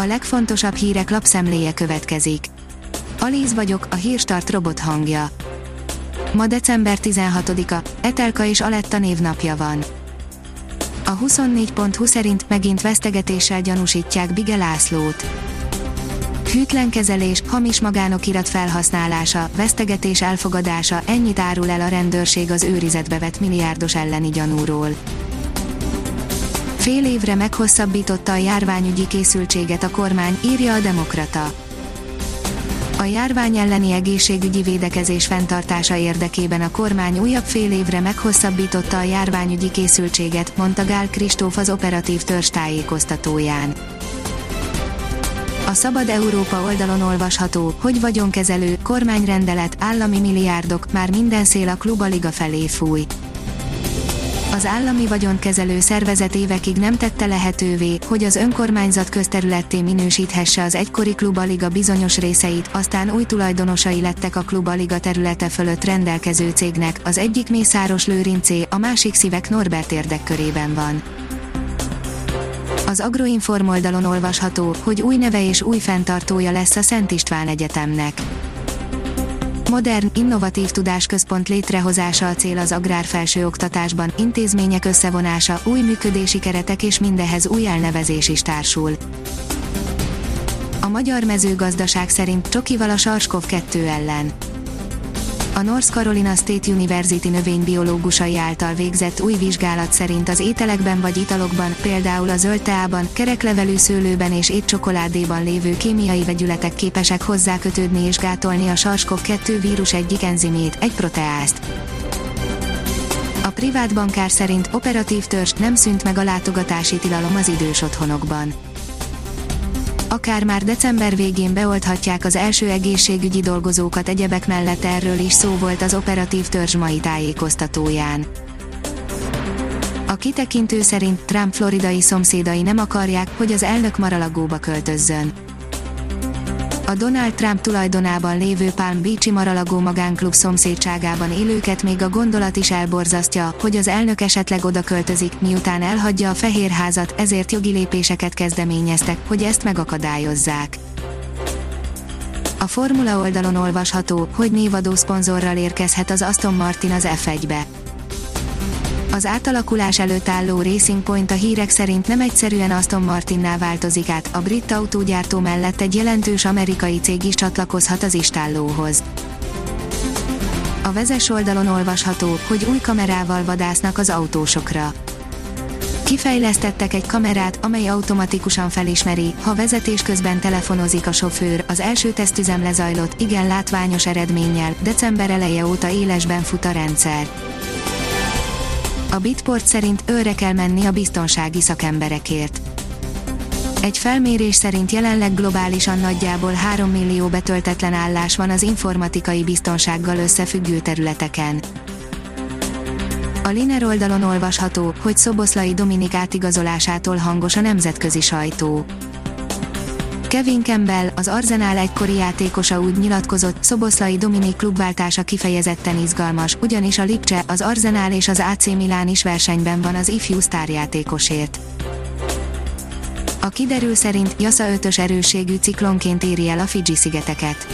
A legfontosabb hírek lapszemléje következik. Alíz vagyok, a hírstart robot hangja. Ma december 16-a, Etelka és Aletta névnapja van. A 24.20 szerint megint vesztegetéssel gyanúsítják Bige Lászlót. Hűtlen kezelés, hamis magánokirat felhasználása, vesztegetés elfogadása, ennyit árul el a rendőrség az őrizetbe vett milliárdos elleni gyanúról. Fél évre meghosszabbította a járványügyi készültséget a kormány, írja a Demokrata. A járvány elleni egészségügyi védekezés fenntartása érdekében a kormány újabb fél évre meghosszabbította a járványügyi készültséget, mondta Gál Kristóf az operatív törzs tájékoztatóján. A Szabad Európa oldalon olvasható, hogy vagyonkezelő, kormányrendelet, állami milliárdok, már minden szél a klubaliga felé fúj. Az állami vagyonkezelő szervezet évekig nem tette lehetővé, hogy az önkormányzat közterületté minősíthesse az egykori klubaliga bizonyos részeit, aztán új tulajdonosai lettek a klubaliga területe fölött rendelkező cégnek, az egyik Mészáros Lőrincé, a másik Szívek Norbert érdekkörében van. Az Agroinform oldalon olvasható, hogy új neve és új fenntartója lesz a Szent István Egyetemnek. Modern, innovatív tudásközpont létrehozása a cél az agrár felsőoktatásban, intézmények összevonása, új működési keretek és mindehez új elnevezés is társul. A magyar mezőgazdaság szerint csokival a Sarskov 2 ellen a North Carolina State University növénybiológusai által végzett új vizsgálat szerint az ételekben vagy italokban, például a zöld teában, kereklevelű szőlőben és étcsokoládéban lévő kémiai vegyületek képesek hozzákötődni és gátolni a SARS-CoV-2 vírus egyik enzimét, egy proteázt. A privát bankár szerint operatív törzs nem szűnt meg a látogatási tilalom az idős otthonokban akár már december végén beolthatják az első egészségügyi dolgozókat egyebek mellett erről is szó volt az operatív törzs mai tájékoztatóján. A kitekintő szerint Trump floridai szomszédai nem akarják, hogy az elnök maralagóba költözzön a Donald Trump tulajdonában lévő Palm Beach-i Maralagó magánklub szomszédságában élőket még a gondolat is elborzasztja, hogy az elnök esetleg oda költözik, miután elhagyja a Fehérházat, ezért jogi lépéseket kezdeményeztek, hogy ezt megakadályozzák. A Formula oldalon olvasható, hogy névadó szponzorral érkezhet az Aston Martin az F1-be az átalakulás előtt álló Racing Point a hírek szerint nem egyszerűen Aston Martinnál változik át, a brit autógyártó mellett egy jelentős amerikai cég is csatlakozhat az istállóhoz. A vezes oldalon olvasható, hogy új kamerával vadásznak az autósokra. Kifejlesztettek egy kamerát, amely automatikusan felismeri, ha vezetés közben telefonozik a sofőr. Az első tesztüzem lezajlott, igen látványos eredménnyel, december eleje óta élesben fut a rendszer. A Bitport szerint őre kell menni a biztonsági szakemberekért. Egy felmérés szerint jelenleg globálisan nagyjából 3 millió betöltetlen állás van az informatikai biztonsággal összefüggő területeken. A Liner oldalon olvasható, hogy Szoboszlai Dominik átigazolásától hangos a nemzetközi sajtó. Kevin Campbell, az Arzenál egykori játékosa úgy nyilatkozott, Szoboszlai Dominik klubváltása kifejezetten izgalmas, ugyanis a Lipcse, az Arzenál és az AC Milán is versenyben van az ifjú sztárjátékosért. A kiderül szerint Jasza 5-ös erősségű ciklonként éri el a Fidzsi-szigeteket.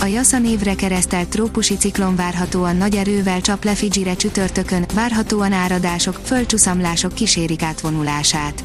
A Jasza névre keresztelt trópusi ciklon várhatóan nagy erővel csap le Fidzsire csütörtökön, várhatóan áradások, földcsuszamlások kísérik átvonulását